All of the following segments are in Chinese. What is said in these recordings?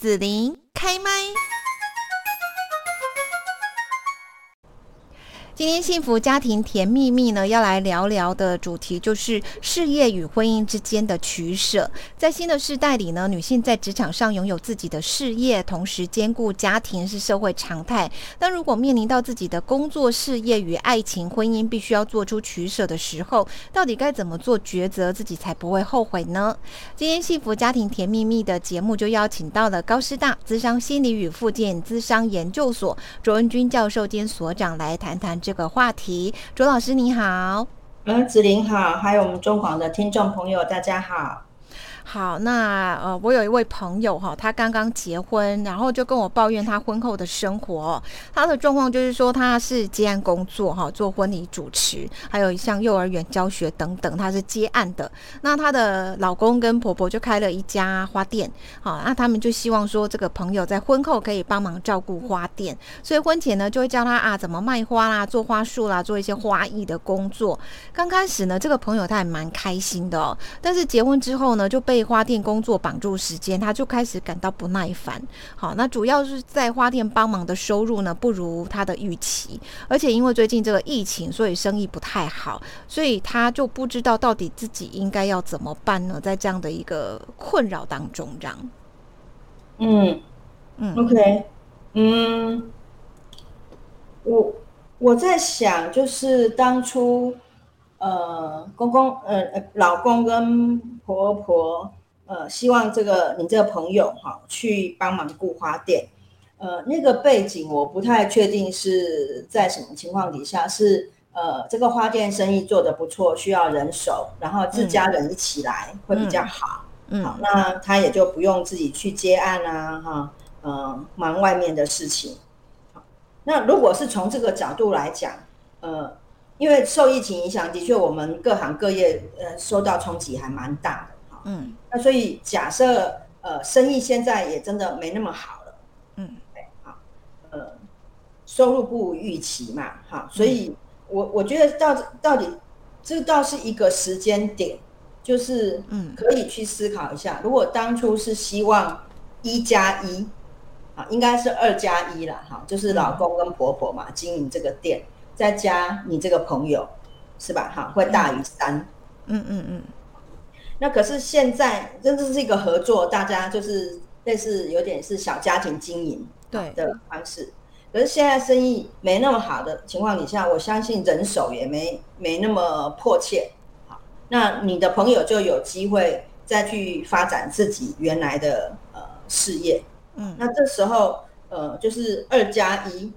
子琳开麦。今天幸福家庭甜蜜蜜呢，要来聊聊的主题就是事业与婚姻之间的取舍。在新的时代里呢，女性在职场上拥有自己的事业，同时兼顾家庭是社会常态。但如果面临到自己的工作、事业与爱情、婚姻必须要做出取舍的时候，到底该怎么做抉择，自己才不会后悔呢？今天幸福家庭甜蜜蜜的节目就邀请到了高师大资商心理与附件资商研究所卓文君教授兼所长来谈谈这。这个话题，卓老师你好，嗯，子林好，还有我们中广的听众朋友，大家好。好，那呃，我有一位朋友哈，他刚刚结婚，然后就跟我抱怨他婚后的生活。他的状况就是说，他是接案工作哈，做婚礼主持，还有像幼儿园教学等等，他是接案的。那他的老公跟婆婆就开了一家花店，好，那他们就希望说，这个朋友在婚后可以帮忙照顾花店，所以婚前呢就会教他啊怎么卖花啦，做花束啦，做一些花艺的工作。刚开始呢，这个朋友他也蛮开心的哦，但是结婚之后呢，就被花店工作绑住时间，他就开始感到不耐烦。好，那主要是在花店帮忙的收入呢不如他的预期，而且因为最近这个疫情，所以生意不太好，所以他就不知道到底自己应该要怎么办呢？在这样的一个困扰当中，这样。嗯嗯，OK，嗯，我我在想，就是当初。呃，公公，呃呃，老公跟婆婆，呃，希望这个你这个朋友哈，去帮忙顾花店，呃，那个背景我不太确定是在什么情况底下，是呃，这个花店生意做得不错，需要人手，然后自家人一起来会比较好，嗯，好，那他也就不用自己去接案啊，哈，呃，忙外面的事情，好，那如果是从这个角度来讲，呃。因为受疫情影响，的确我们各行各业呃受到冲击还蛮大的哈。嗯。那所以假设呃生意现在也真的没那么好了。嗯。对，好。呃，收入不预期嘛，哈，所以我我觉得到到底这倒是一个时间点，就是嗯可以去思考一下，如果当初是希望一加一，啊，应该是二加一了哈，就是老公跟婆婆嘛经营这个店。再加你这个朋友，是吧？哈，会大于三。嗯嗯嗯。那可是现在真的是一个合作，大家就是类似有点是小家庭经营对的方式。可是现在生意没那么好的情况底下，我相信人手也没没那么迫切。好，那你的朋友就有机会再去发展自己原来的呃事业。嗯，那这时候呃就是二加一。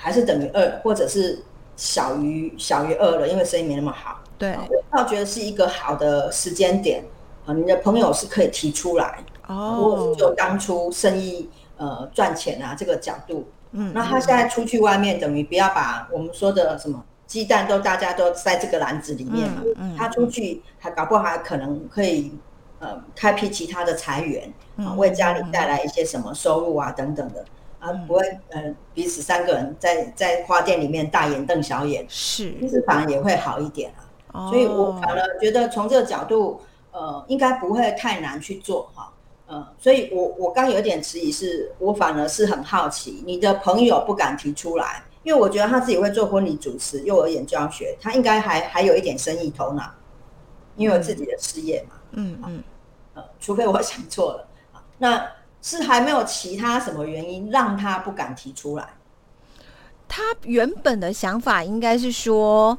还是等于二，或者是小于小于二了，因为生意没那么好。对，我倒觉得是一个好的时间点啊，你的朋友是可以提出来哦。如果就当初生意呃赚钱啊这个角度，嗯，那他现在出去外面，等于不要把我们说的什么鸡蛋都大家都在这个篮子里面嘛。嗯，他出去还搞不好还可能可以呃开辟其他的财源啊，为家里带来一些什么收入啊等等的。啊，不会，呃，彼此三个人在在花店里面大眼瞪小眼，是，其实反而也会好一点啊。所以我反而觉得从这个角度，呃，应该不会太难去做哈。呃，所以我我刚有点迟疑，是我反而是很好奇，你的朋友不敢提出来，因为我觉得他自己会做婚礼主持、幼儿园教学，他应该还还有一点生意头脑，因为有自己的事业嘛。嗯嗯，呃，除非我想错了那。是还没有其他什么原因让他不敢提出来？他原本的想法应该是说，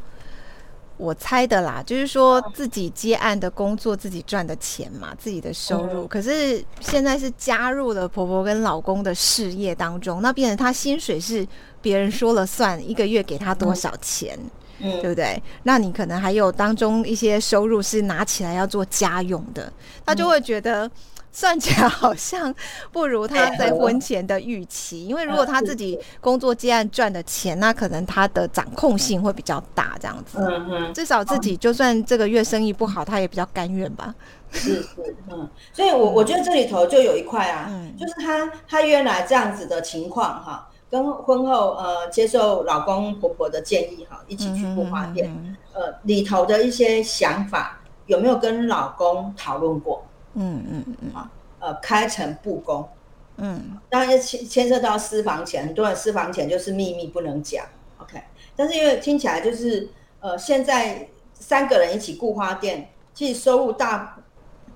我猜的啦，就是说自己接案的工作，自己赚的钱嘛，自己的收入。可是现在是加入了婆婆跟老公的事业当中，那变成他薪水是别人说了算，一个月给他多少钱，嗯，对不对？那你可能还有当中一些收入是拿起来要做家用的，他就会觉得。算起来好像不如他在婚前的预期，因为如果他自己工作接案赚的钱，那可能他的掌控性会比较大，这样子。嗯嗯。至少自己就算这个月生意不好，他也比较甘愿吧。是是嗯，所以我我觉得这里头就有一块啊，就是他他原来这样子的情况哈，跟婚后呃接受老公婆婆的建议哈，一起去布花店，呃里头的一些想法有没有跟老公讨论过？嗯嗯嗯，啊，呃开诚布公，嗯，当然牵牵涉到私房钱，很多人私房钱就是秘密不能讲，OK。但是因为听起来就是呃现在三个人一起雇花店，其实收入大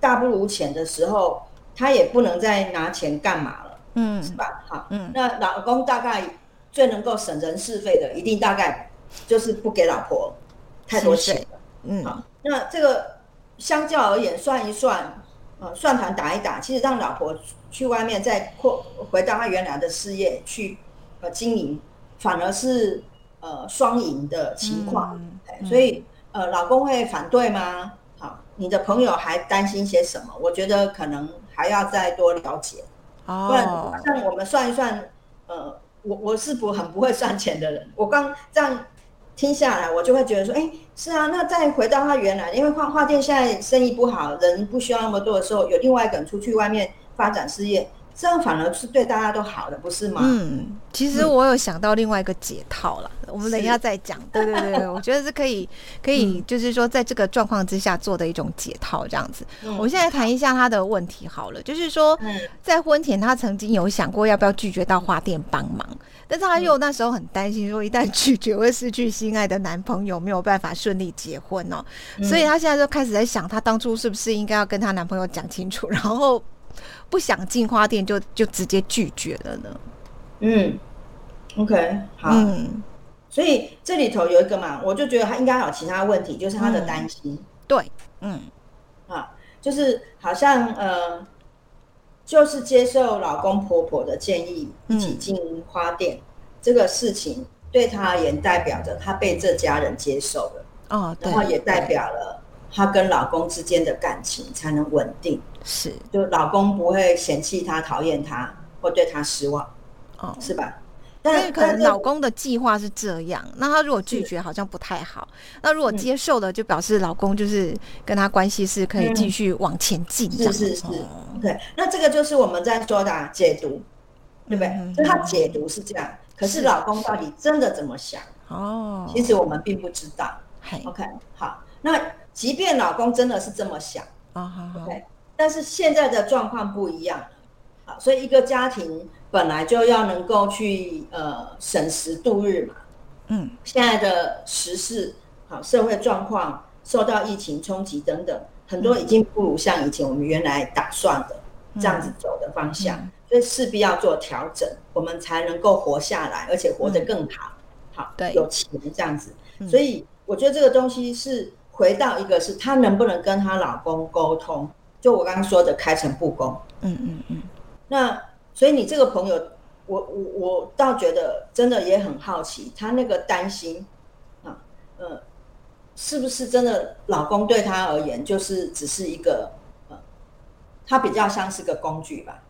大不如前的时候，他也不能再拿钱干嘛了，嗯，是吧？好，嗯，那老公大概最能够省人事费的，一定大概就是不给老婆太多钱，嗯，好，那这个相较而言算一算。呃，算盘打一打，其实让老婆去外面再扩回到她原来的事业去呃经营，反而是呃双赢的情况。所以呃，老公会反对吗？好，你的朋友还担心些什么？我觉得可能还要再多了解。哦，不然像我们算一算，呃，我我是不很不会算钱的人，我刚这样。听下来，我就会觉得说，哎，是啊，那再回到他原来，因为画画店现在生意不好，人不需要那么多的时候，有另外一个人出去外面发展事业。这样反而是对大家都好的，不是吗？嗯，其实我有想到另外一个解套了，我们等一下再讲。对对对，我觉得是可以，可以，就是说在这个状况之下做的一种解套，这样子。我现在谈一下他的问题好了，就是说在婚前他曾经有想过要不要拒绝到花店帮忙，但是他又那时候很担心说一旦拒绝会失去心爱的男朋友，没有办法顺利结婚哦，所以他现在就开始在想，他当初是不是应该要跟他男朋友讲清楚，然后。不想进花店就就直接拒绝了呢？嗯，OK，好，嗯，所以这里头有一个嘛，我就觉得他应该有其他问题，就是他的担心，对，嗯，啊，就是好像呃，就是接受老公婆婆的建议一起进花店这个事情，对他而言代表着他被这家人接受了，哦，然后也代表了。她跟老公之间的感情才能稳定，是，就老公不会嫌弃她、讨厌她或对她失望，哦，是吧？但可能老公的计划是这样，那他如果拒绝好像不太好，那如果接受了，就表示老公就是跟他关系是可以继续往前进，是是是，对。那这个就是我们在说的解读，对不对？就他解读是这样，可是老公到底真的怎么想？哦，其实我们并不知道。OK，好，那。即便老公真的是这么想啊，OK，但是现在的状况不一样，啊，所以一个家庭本来就要能够去呃省时度日嘛，嗯，现在的时事好，社会状况受到疫情冲击等等，很多已经不如像以前我们原来打算的这样子走的方向，所以势必要做调整，我们才能够活下来，而且活得更好，好，对，有钱这样子，所以我觉得这个东西是。回到一个是她能不能跟她老公沟通，就我刚刚说的开诚布公。嗯嗯嗯。那所以你这个朋友，我我我倒觉得真的也很好奇，她那个担心啊，呃，是不是真的老公对她而言就是只是一个呃，他比较像是个工具吧？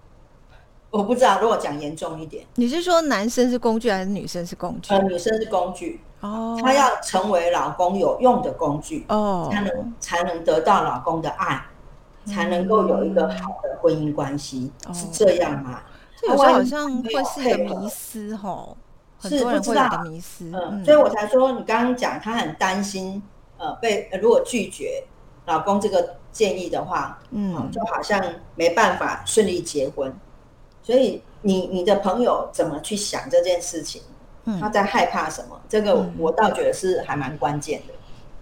我不知道，如果讲严重一点，你是说男生是工具还是女生是工具？呃，女生是工具。哦，她要成为老公有用的工具，哦，才能才能得到老公的爱，才能够有一个好的婚姻关系，是这样吗？这有时候好像会是一个迷思吼，很多人会有的迷思，嗯，所以我才说你刚刚讲，她很担心，呃，被如果拒绝老公这个建议的话，嗯，就好像没办法顺利结婚，所以你你的朋友怎么去想这件事情？他在害怕什么？这个我倒觉得是还蛮关键的。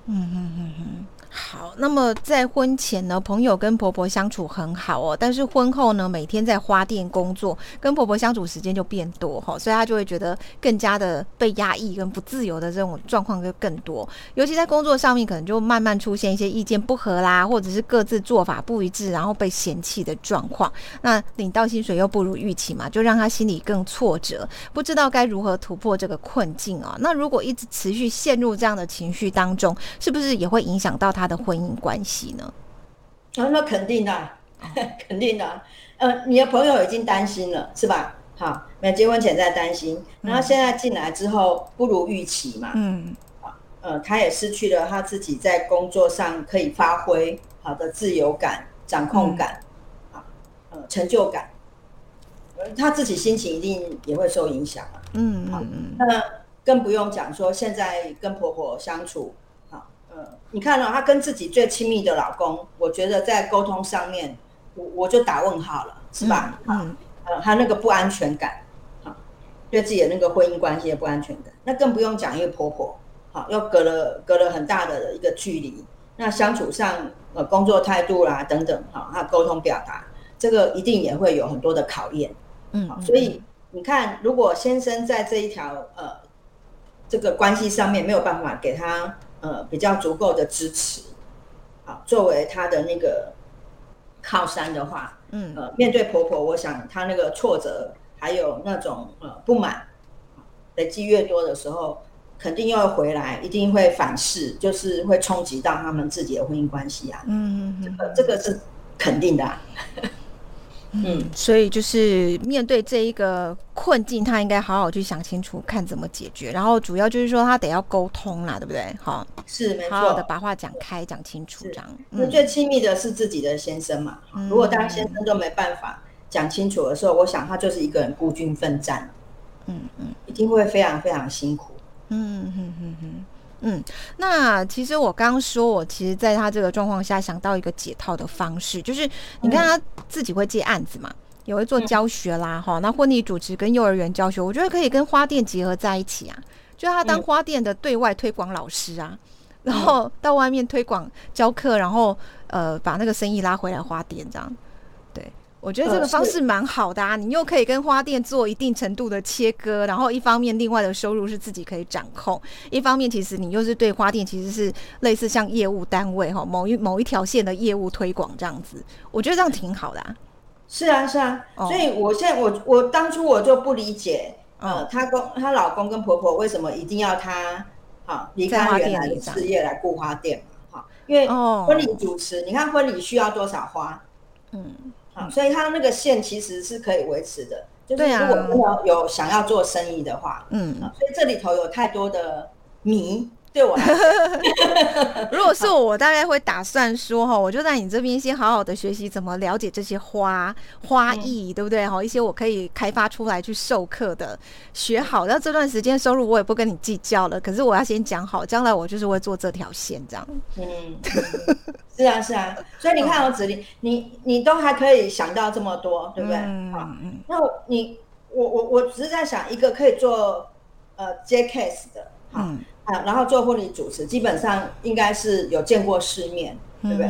嗯嗯嗯嗯。好，那么在婚前呢，朋友跟婆婆相处很好哦，但是婚后呢，每天在花店工作，跟婆婆相处时间就变多哈，所以她就会觉得更加的被压抑跟不自由的这种状况就更多，尤其在工作上面，可能就慢慢出现一些意见不合啦，或者是各自做法不一致，然后被嫌弃的状况。那领到薪水又不如预期嘛，就让她心里更挫折，不知道该如何突破这个困境啊。那如果一直持续陷入这样的情绪当中，是不是也会影响到她？他的婚姻关系呢？啊，那肯定的，肯定的。呃，你的朋友已经担心了，是吧？好，没结婚前在担心，然后现在进来之后不如预期嘛。嗯。呃，他也失去了他自己在工作上可以发挥好的自由感、掌控感，啊，呃，成就感。他自己心情一定也会受影响啊。嗯嗯嗯。那更不用讲说，现在跟婆婆相处。你看到她跟自己最亲密的老公，我觉得在沟通上面，我我就打问号了，是吧？嗯，呃，他那个不安全感，好，对自己的那个婚姻关系的不安全感，那更不用讲，因为婆婆，好，又隔了隔了很大的一个距离，那相处上，呃，工作态度啦等等，哈，他沟通表达，这个一定也会有很多的考验，嗯，所以你看，如果先生在这一条呃这个关系上面没有办法给他呃比较足够的支持。作为他的那个靠山的话，嗯，呃，面对婆婆，我想她那个挫折还有那种呃不满累积越多的时候，肯定又要回来，一定会反噬，就是会冲击到他们自己的婚姻关系啊。嗯嗯嗯，这个这个是肯定的。嗯，所以就是面对这一个困境，他应该好好去想清楚，看怎么解决。然后主要就是说，他得要沟通啦，对不对？好，是没错，好好的把话讲开，讲清楚这样。那最亲密的是自己的先生嘛？如果当先生都没办法讲清楚的时候，我想他就是一个人孤军奋战，嗯嗯，一定会非常非常辛苦。嗯嗯嗯嗯。嗯，那其实我刚刚说，我其实在他这个状况下想到一个解套的方式，就是你看他自己会接案子嘛，也会做教学啦，哈，那婚礼主持跟幼儿园教学，我觉得可以跟花店结合在一起啊，就他当花店的对外推广老师啊，然后到外面推广教课，然后呃把那个生意拉回来花店这样。我觉得这个方式蛮好的啊，你又可以跟花店做一定程度的切割，然后一方面另外的收入是自己可以掌控，一方面其实你又是对花店其实是类似像业务单位哈，某一某一条线的业务推广这样子，我觉得这样挺好的啊。是啊是啊，所以我现在我我当初我就不理解，呃，她公她老公跟婆婆为什么一定要她好离开原来的事业来顾花店嘛？哈，因为婚礼主持，你看婚礼需要多少花？嗯。啊，所以它那个线其实是可以维持的，就是如果真的有想要做生意的话，嗯，所以这里头有太多的谜。对我，如果是我，我大概会打算说哈，我就在你这边先好好的学习怎么了解这些花花艺，对不对？哈，一些我可以开发出来去授课的，学好。那这段时间收入我也不跟你计较了，可是我要先讲好，将来我就是会做这条线这样。嗯，是啊，是啊。所以你看，我指令你，你都还可以想到这么多，对不对？嗯那你，我我我只是在想一个可以做呃 J case 的，嗯。啊，然后做婚礼主持，基本上应该是有见过世面，对不对？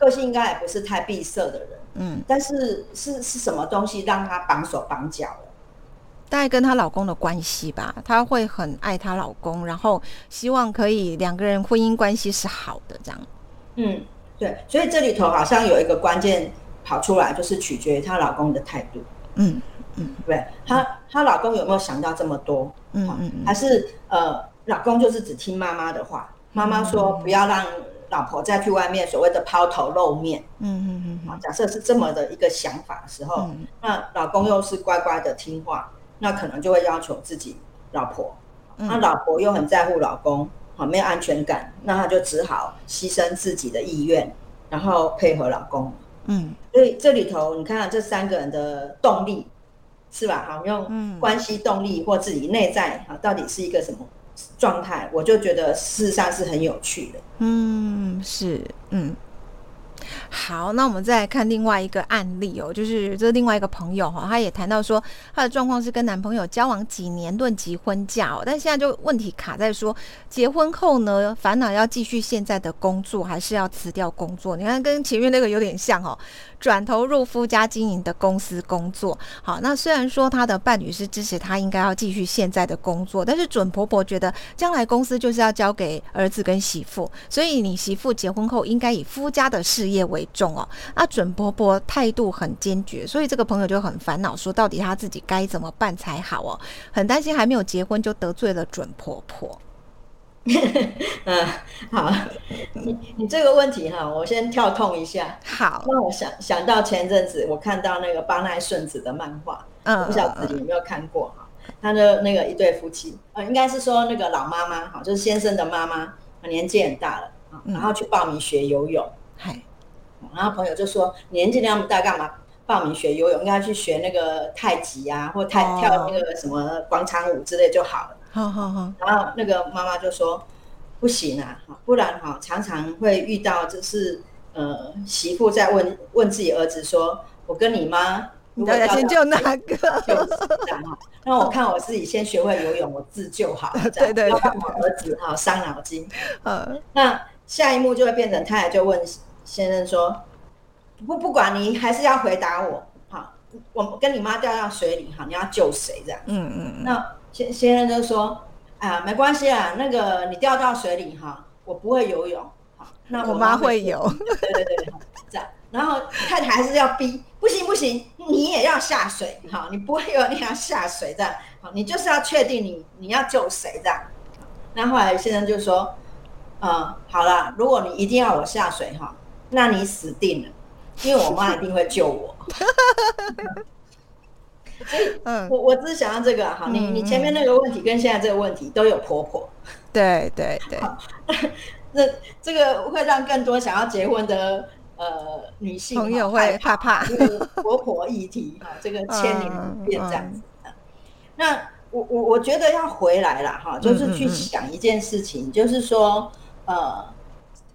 个性应该也不是太闭塞的人，嗯。但是是是什么东西让她绑手绑脚了？大概跟她老公的关系吧，她会很爱她老公，然后希望可以两个人婚姻关系是好的，这样。嗯，对。所以这里头好像有一个关键跑出来，就是取决于她老公的态度。嗯嗯，对。她她老公有没有想到这么多？嗯嗯，还是呃。老公就是只听妈妈的话，妈妈说不要让老婆再去外面所谓的抛头露面。嗯嗯嗯。啊，假设是这么的一个想法的时候，那老公又是乖乖的听话，那可能就会要求自己老婆。那老婆又很在乎老公，好没有安全感，那她就只好牺牲自己的意愿，然后配合老公。嗯。所以这里头你看这三个人的动力是吧？好用关系动力或自己内在啊，到底是一个什么？状态，我就觉得事实上是很有趣的。嗯，是，嗯。好，那我们再来看另外一个案例哦，就是这另外一个朋友哈，他也谈到说，他的状况是跟男朋友交往几年论及婚嫁哦，但现在就问题卡在说，结婚后呢，烦恼要继续现在的工作，还是要辞掉工作？你看跟前面那个有点像哦，转投入夫家经营的公司工作。好，那虽然说他的伴侣是支持他应该要继续现在的工作，但是准婆婆觉得将来公司就是要交给儿子跟媳妇，所以你媳妇结婚后应该以夫家的事业为。重哦，那准婆婆态度很坚决，所以这个朋友就很烦恼，说到底他自己该怎么办才好哦？很担心还没有结婚就得罪了准婆婆。嗯，好，你你这个问题哈，我先跳痛一下。好，那我想想到前阵子我看到那个巴奈顺子的漫画，嗯，不晓得你有没有看过哈？他的那个一对夫妻，呃，应该是说那个老妈妈哈，就是先生的妈妈，年纪很大了啊，然后去报名学游泳，嗨。然后朋友就说：“年纪那么大，干嘛报名学游泳？应该去学那个太极啊，或太跳那个什么广场舞之类就好了。”好好好。然后那个妈妈就说：“不行啊，不然哈常常会遇到就是呃媳妇在问问自己儿子说：“我跟你妈，你要先救哪个？那我看我自己先学会游泳，我自救好。对对，要让我儿子哈伤脑筋。呃，那下一幕就会变成太太就问先生说：不不管你还是要回答我，好，我跟你妈掉到水里，哈，你要救谁？这样。嗯嗯嗯。那先先生就说：啊，没关系啊，那个你掉到水里哈，我不会游泳。那我妈会游，对对对，这样，然后太太还是要逼，不行不行，你也要下水，好，你不会游，你要下水，这样，好，你就是要确定你你要救谁这样。那后来先生就说，嗯，好了，如果你一定要我下水哈，那你死定了，因为我妈一定会救我。所以，嗯，我我只是想要这个哈，你你前面那个问题跟现在这个问题都有婆婆，对对对。这 这个会让更多想要结婚的呃女性朋友会怕怕婆婆议题 哈，这个千年不变这样子。那我我我觉得要回来了哈，就是去想一件事情，就是说呃，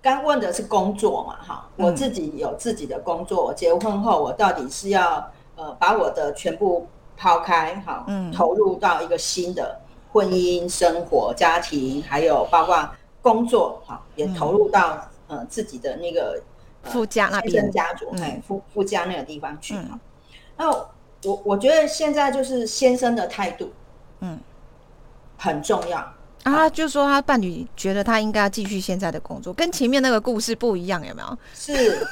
刚问的是工作嘛哈，我自己有自己的工作，我结婚后我到底是要呃把我的全部抛开哈，投入到一个新的婚姻生活、家庭，还有包括。工作哈，也投入到呃自己的那个夫家那边。家族，哎，夫夫家那个地方去哈。那我我觉得现在就是先生的态度，嗯，很重要啊。就说他伴侣觉得他应该要继续现在的工作，跟前面那个故事不一样，有没有？是，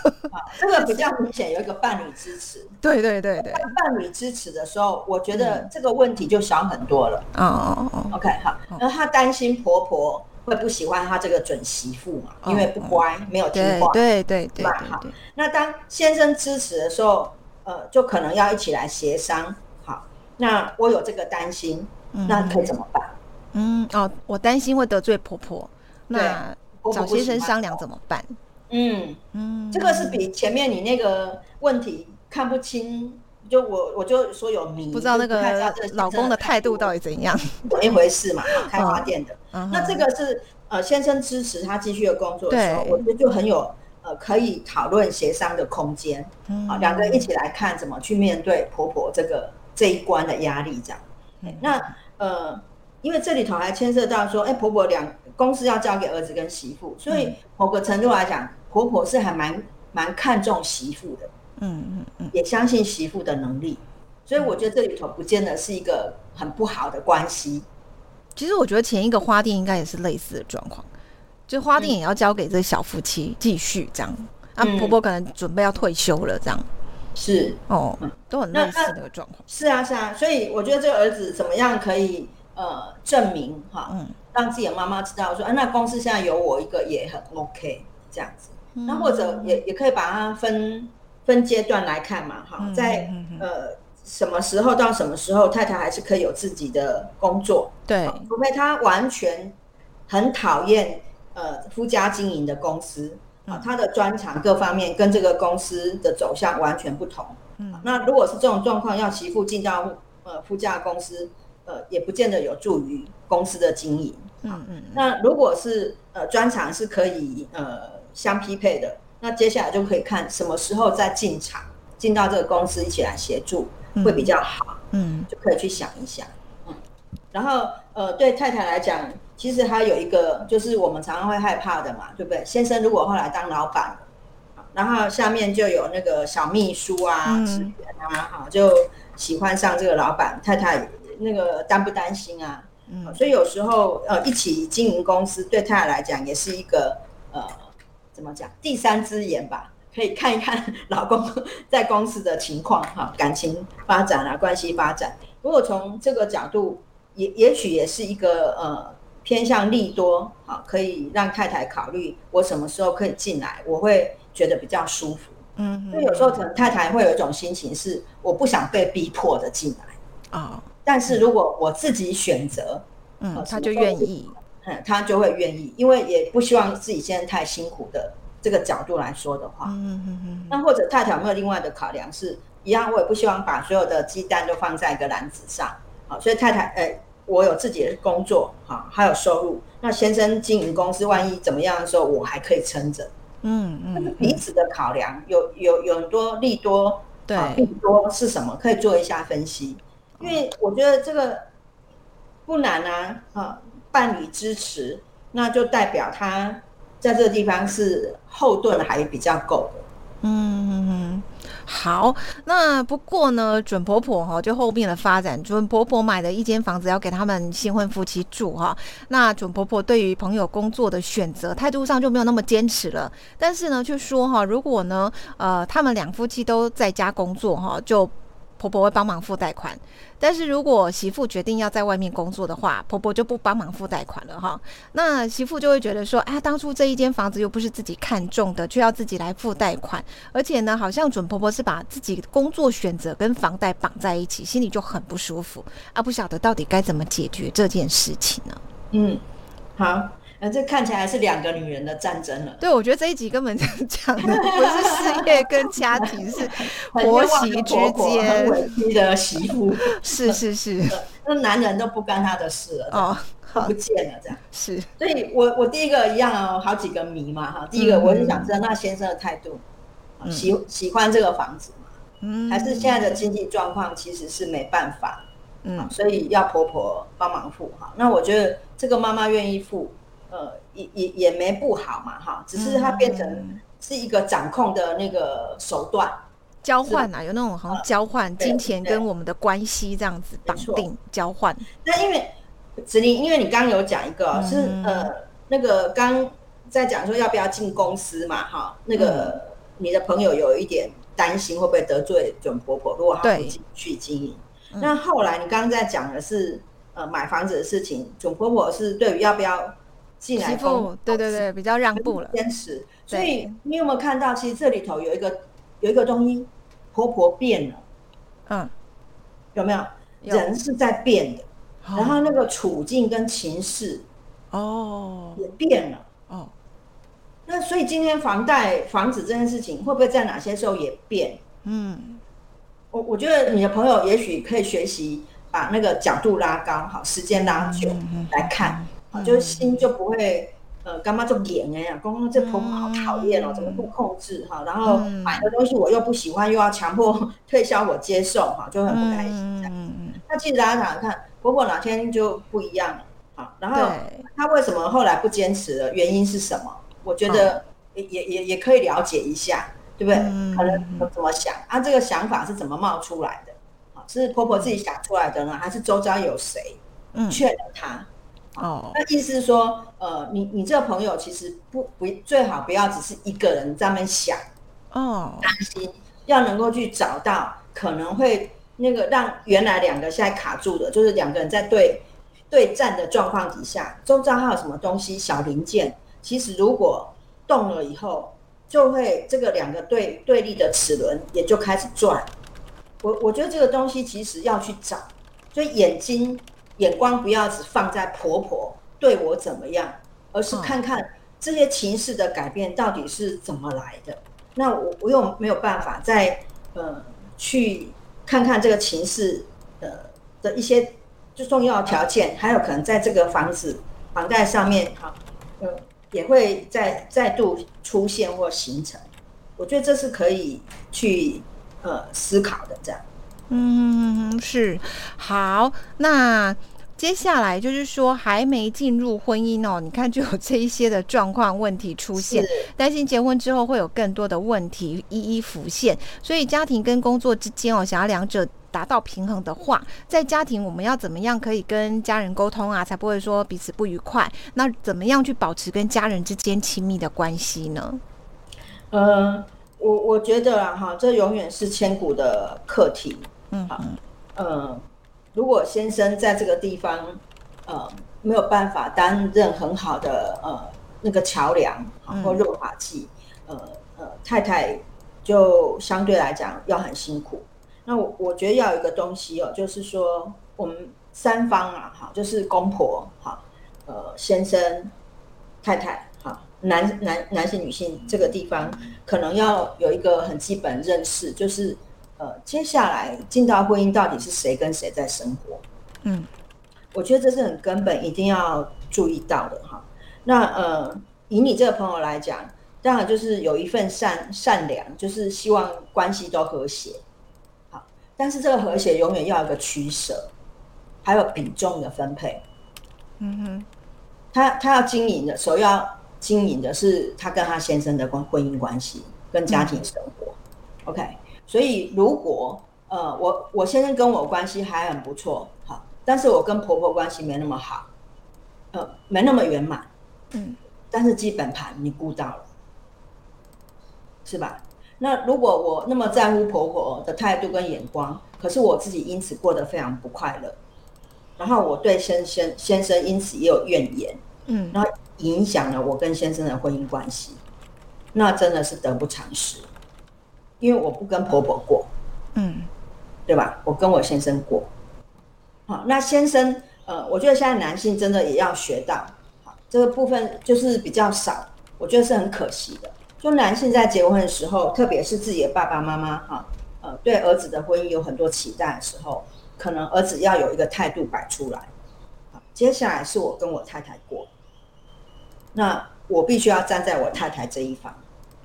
这个比较明显，有一个伴侣支持。对对对对，伴侣支持的时候，我觉得这个问题就小很多了。哦哦哦，OK，好。然后他担心婆婆。会不喜欢他这个准媳妇嘛？因为不乖，没有听话，对对对，吧？好，那当先生支持的时候，呃，就可能要一起来协商。好，那我有这个担心，那可以怎么办？嗯，哦，我担心会得罪婆婆，那找先生商量怎么办？嗯嗯，这个是比前面你那个问题看不清。就我我就说有迷，不知道那个老公的态度到底怎样，怎一回事嘛？开花店的，那这个是呃先生支持他继续的工作的时候，我觉得就很有呃可以讨论协商的空间。啊，两个人一起来看怎么去面对婆婆这个这一关的压力，这样。那呃，因为这里头还牵涉到说，哎，婆婆两公司要交给儿子跟媳妇，所以某个程度来讲，婆婆是还蛮蛮看重媳妇的。嗯嗯嗯，也相信媳妇的能力，所以我觉得这里头不见得是一个很不好的关系。其实我觉得前一个花店应该也是类似的状况，就花店也要交给这小夫妻继续这样。啊，婆婆可能准备要退休了，这样是哦，都很类似那个状况。是啊是啊，所以我觉得这个儿子怎么样可以呃证明哈，让自己的妈妈知道说，啊，那公司现在有我一个也很 OK 这样子。那或者也也可以把它分。分阶段来看嘛，哈，在呃什么时候到什么时候，太太还是可以有自己的工作，对，除非她完全很讨厌呃夫家经营的公司啊，她的专长各方面跟这个公司的走向完全不同。嗯，那如果是这种状况，要媳妇进到呃夫家公司，呃，也不见得有助于公司的经营。嗯嗯，那如果是呃专长是可以呃相匹配的。那接下来就可以看什么时候再进场，进到这个公司一起来协助会比较好。嗯，就可以去想一想。嗯，然后呃，对太太来讲，其实她有一个就是我们常常会害怕的嘛，对不对？先生如果后来当老板，然后下面就有那个小秘书啊、职员啊，哈，就喜欢上这个老板，太太那个担不担心啊？嗯，所以有时候呃，一起经营公司对太太来讲也是一个呃。怎么讲？第三只眼吧，可以看一看老公在公司的情况哈，感情发展啊，关系发展。如果从这个角度，也也许也是一个呃偏向利多，好，可以让太太考虑我什么时候可以进来，我会觉得比较舒服。嗯，因为有时候可能太太会有一种心情是我不想被逼迫的进来啊，但是如果我自己选择，嗯，他就愿意。嗯他就会愿意，因为也不希望自己现在太辛苦的这个角度来说的话，嗯嗯嗯。那或者太太有没有另外的考量？是一样，我也不希望把所有的鸡蛋都放在一个篮子上。好，所以太太，哎，我有自己的工作，好，还有收入。那先生经营公司，万一怎么样的时候，我还可以撑着。嗯嗯，彼此的考量有有有很多利多，对，利多是什么？可以做一下分析。因为我觉得这个不难啊，啊，伴侣支持，那就代表他在这个地方是后盾还比较够的。嗯，好，那不过呢，准婆婆哈，就后面的发展，准婆婆买的一间房子要给他们新婚夫妻住哈。那准婆婆对于朋友工作的选择态度上就没有那么坚持了，但是呢，就说哈，如果呢，呃，他们两夫妻都在家工作哈，就。婆婆会帮忙付贷款，但是如果媳妇决定要在外面工作的话，婆婆就不帮忙付贷款了哈。那媳妇就会觉得说，哎，当初这一间房子又不是自己看中的，却要自己来付贷款，而且呢，好像准婆婆是把自己工作选择跟房贷绑在一起，心里就很不舒服啊。不晓得到底该怎么解决这件事情呢？嗯，好。那这看起来是两个女人的战争了。对，我觉得这一集根本 讲的不是事业跟家庭，是 婆媳之间委屈的媳妇。是是是，那男人都不干他的事了，哦，不见了这样。是，所以我我第一个一样哦，好几个谜嘛哈。第一个我是想知道那先生的态度，喜喜欢这个房子嘛？嗯，还是现在的经济状况其实是没办法，嗯，所以要婆婆帮忙付哈。那我觉得这个妈妈愿意付。呃，也也也没不好嘛，哈，只是它变成是一个掌控的那个手段，交换啊，有那种好像交换金钱跟我们的关系这样子绑定交换。那因为子林，因为你刚刚有讲一个是呃，那个刚在讲说要不要进公司嘛，哈，那个你的朋友有一点担心会不会得罪准婆婆，如果她不进去经营。那后来你刚刚在讲的是呃买房子的事情，准婆婆是对于要不要。媳妇，对对对，比较让步了，坚持。所以你有没有看到，其实这里头有一个有一个东西，婆婆变了，嗯，有没有？人是在变的，然后那个处境跟情势，哦，也变了，哦。那所以今天房贷、房子这件事情，会不会在哪些时候也变？嗯，我我觉得你的朋友也许可以学习把那个角度拉高，好，时间拉久来看。就是心就不会，呃，干嘛就严哎呀？公公这婆婆好讨厌哦，怎么不控制哈？然后买的东西我又不喜欢，又要强迫 推销我接受哈，就很不开心这样。那其实大家想想看，婆婆哪天就不一样了，好，然后她为什么后来不坚持了？原因是什么？我觉得也也也也可以了解一下，对不对？可能怎么想啊？这个想法是怎么冒出来的？是婆婆自己想出来的呢，还是周遭有谁劝了她？哦，那意思是说，呃，你你这个朋友其实不不最好不要只是一个人在那想，哦，担心要能够去找到可能会那个让原来两个现在卡住的，就是两个人在对对战的状况底下，周遭还有什么东西小零件，其实如果动了以后，就会这个两个对对立的齿轮也就开始转。我我觉得这个东西其实要去找，所以眼睛。眼光不要只放在婆婆对我怎么样，而是看看这些情势的改变到底是怎么来的。那我我又没有办法再呃去看看这个情势的的一些最重要条件，还有可能在这个房子房贷上面哈，嗯，也会再再度出现或形成。我觉得这是可以去呃思考的，这样。嗯，是好。那接下来就是说，还没进入婚姻哦，你看就有这一些的状况问题出现，担心结婚之后会有更多的问题一一浮现。所以家庭跟工作之间哦，想要两者达到平衡的话，在家庭我们要怎么样可以跟家人沟通啊，才不会说彼此不愉快？那怎么样去保持跟家人之间亲密的关系呢？呃，我我觉得啊，哈，这永远是千古的课题。嗯好，呃，如果先生在这个地方，呃，没有办法担任很好的呃那个桥梁或润滑剂，呃呃，太太就相对来讲要很辛苦。那我我觉得要有一个东西哦，就是说我们三方啊，哈，就是公婆哈，呃，先生、太太哈，男男男性、女性这个地方，可能要有一个很基本认识，就是。呃，接下来进到婚姻，到底是谁跟谁在生活？嗯，我觉得这是很根本，一定要注意到的哈。那呃，以你这个朋友来讲，当然就是有一份善善良，就是希望关系都和谐。好，但是这个和谐永远要有个取舍，还有比重的分配。嗯哼，他他要经营的，首要经营的是他跟他先生的关婚姻关系跟家庭生活。OK，所以如果呃我我先生跟我关系还很不错，好，但是我跟婆婆关系没那么好，呃，没那么圆满。嗯。但是基本盘你顾到了，是吧？那如果我那么在乎婆婆的态度跟眼光，可是我自己因此过得非常不快乐，然后我对先生先生因此也有怨言，嗯，然后影响了我跟先生的婚姻关系，那真的是得不偿失。因为我不跟婆婆过，嗯，对吧？我跟我先生过，好，那先生，呃，我觉得现在男性真的也要学到。好这个部分就是比较少，我觉得是很可惜的。就男性在结婚的时候，特别是自己的爸爸妈妈哈，呃，对儿子的婚姻有很多期待的时候，可能儿子要有一个态度摆出来。好，接下来是我跟我太太过，那我必须要站在我太太这一方。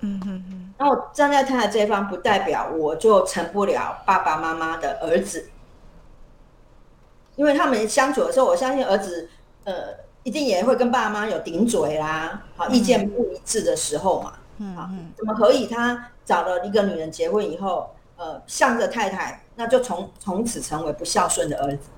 嗯哼哼。那我站在太太这一方，不代表我就成不了爸爸妈妈的儿子，因为他们相处的时候，我相信儿子，呃。一定也会跟爸妈有顶嘴啦，好，意见不一致的时候嘛，嗯好，怎么可以？他找了一个女人结婚以后，呃，向着太太，那就从从此成为不孝顺的儿子。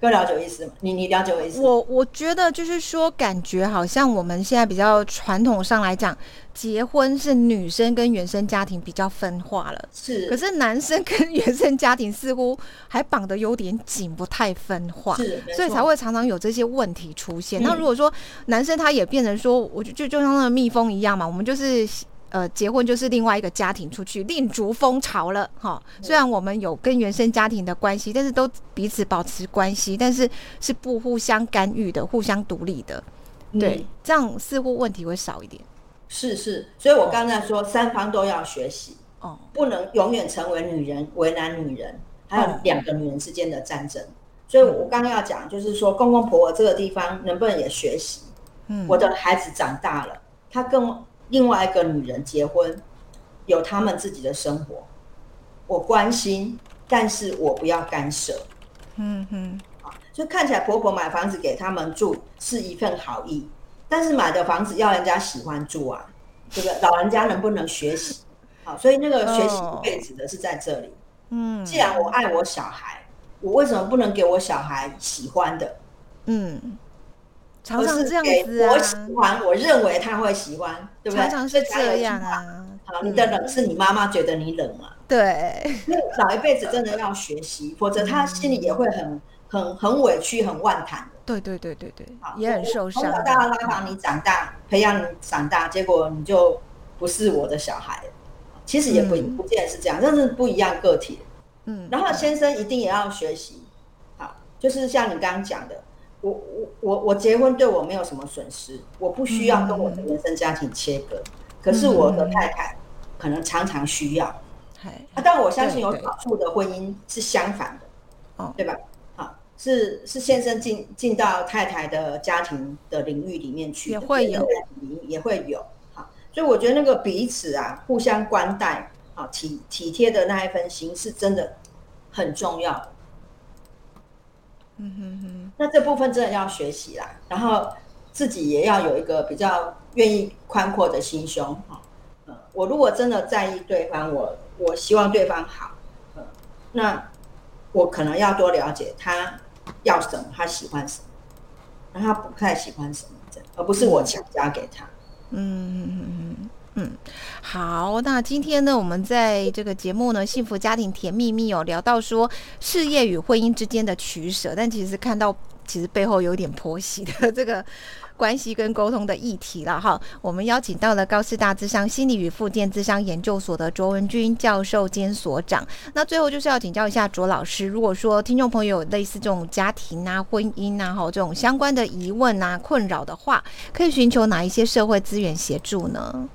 各位了解意思吗？你你了解我意思？我我觉得就是说，感觉好像我们现在比较传统上来讲，结婚是女生跟原生家庭比较分化了，是。可是男生跟原生家庭似乎还绑得有点紧，不太分化，是。所以才会常常有这些问题出现。那如果说男生他也变成说，我就就就像那个蜜蜂一样嘛，我们就是。呃，结婚就是另外一个家庭出去另逐风潮了哈。虽然我们有跟原生家庭的关系，但是都彼此保持关系，但是是不互相干预的，互相独立的。对，这样似乎问题会少一点。是是，所以我刚才说三方都要学习哦，不能永远成为女人为难女人，还有两个女人之间的战争。所以我刚刚要讲，就是说公公婆婆这个地方能不能也学习？嗯，我的孩子长大了，他跟。另外一个女人结婚，有他们自己的生活，我关心，但是我不要干涉。嗯哼，啊，就看起来婆婆买房子给他们住是一份好意，但是买的房子要人家喜欢住啊，对不对？老人家能不能学习？好，所以那个学习一辈子的是在这里。嗯，既然我爱我小孩，我为什么不能给我小孩喜欢的？嗯。常常这样子啊！我喜欢，我认为他会喜欢，对不对？常常是这样啊。好，你的冷是你妈妈觉得你冷嘛？对。那老一辈子真的要学习，否则他心里也会很、很、很委屈、很万谈的。对对对对对，也很受伤。从小到大拉你长大，培养你长大，结果你就不是我的小孩。其实也不不见是这样，但是不一样个体。嗯。然后先生一定也要学习，好，就是像你刚刚讲的。我我我我结婚对我没有什么损失，我不需要跟我的原生家庭切割。可是我的太太可能常常需要。啊，但我相信有少数的婚姻是相反的，哦，对吧？好，是是先生进进到太太的家庭的领域里面去，也会有，也会有。好，所以我觉得那个彼此啊，互相关待，啊体体贴的那一份心，是真的很重要。嗯哼哼，那这部分真的要学习啦，然后自己也要有一个比较愿意宽阔的心胸哈。嗯，我如果真的在意对方，我我希望对方好，嗯，那我可能要多了解他要什么，他喜欢什么，那他不太喜欢什么，而不是我强加给他。嗯嗯嗯。嗯，好，那今天呢，我们在这个节目呢，《幸福家庭甜蜜蜜》有聊到说事业与婚姻之间的取舍，但其实看到其实背后有点婆媳的 这个。关系跟沟通的议题了哈，我们邀请到了高师大智商心理与附件智商研究所的卓文君教授兼所长。那最后就是要请教一下卓老师，如果说听众朋友有类似这种家庭啊、婚姻啊哈这种相关的疑问啊、困扰的话，可以寻求哪一些社会资源协助呢？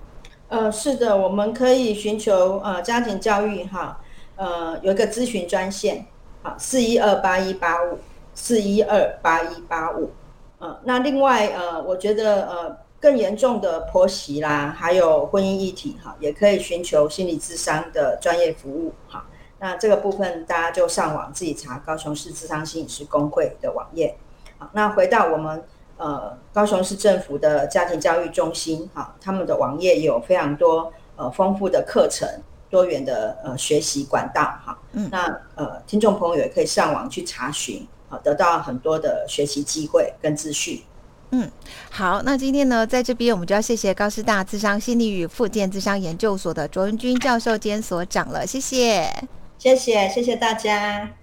呃，是的，我们可以寻求呃家庭教育哈，呃有一个咨询专线，好四一二八一八五四一二八一八五。呃，那另外呃，我觉得呃，更严重的婆媳啦，还有婚姻议题哈，也可以寻求心理智商的专业服务哈。那这个部分大家就上网自己查高雄市智商心理师工会的网页。好，那回到我们呃高雄市政府的家庭教育中心哈，他们的网页有非常多呃丰富的课程、多元的呃学习管道哈。嗯，那呃听众朋友也可以上网去查询，好得到很多的学习机会跟资讯。嗯，好，那今天呢，在这边我们就要谢谢高师大智商心理与附件智商研究所的卓文君教授兼所长了，谢谢。谢谢，谢谢大家。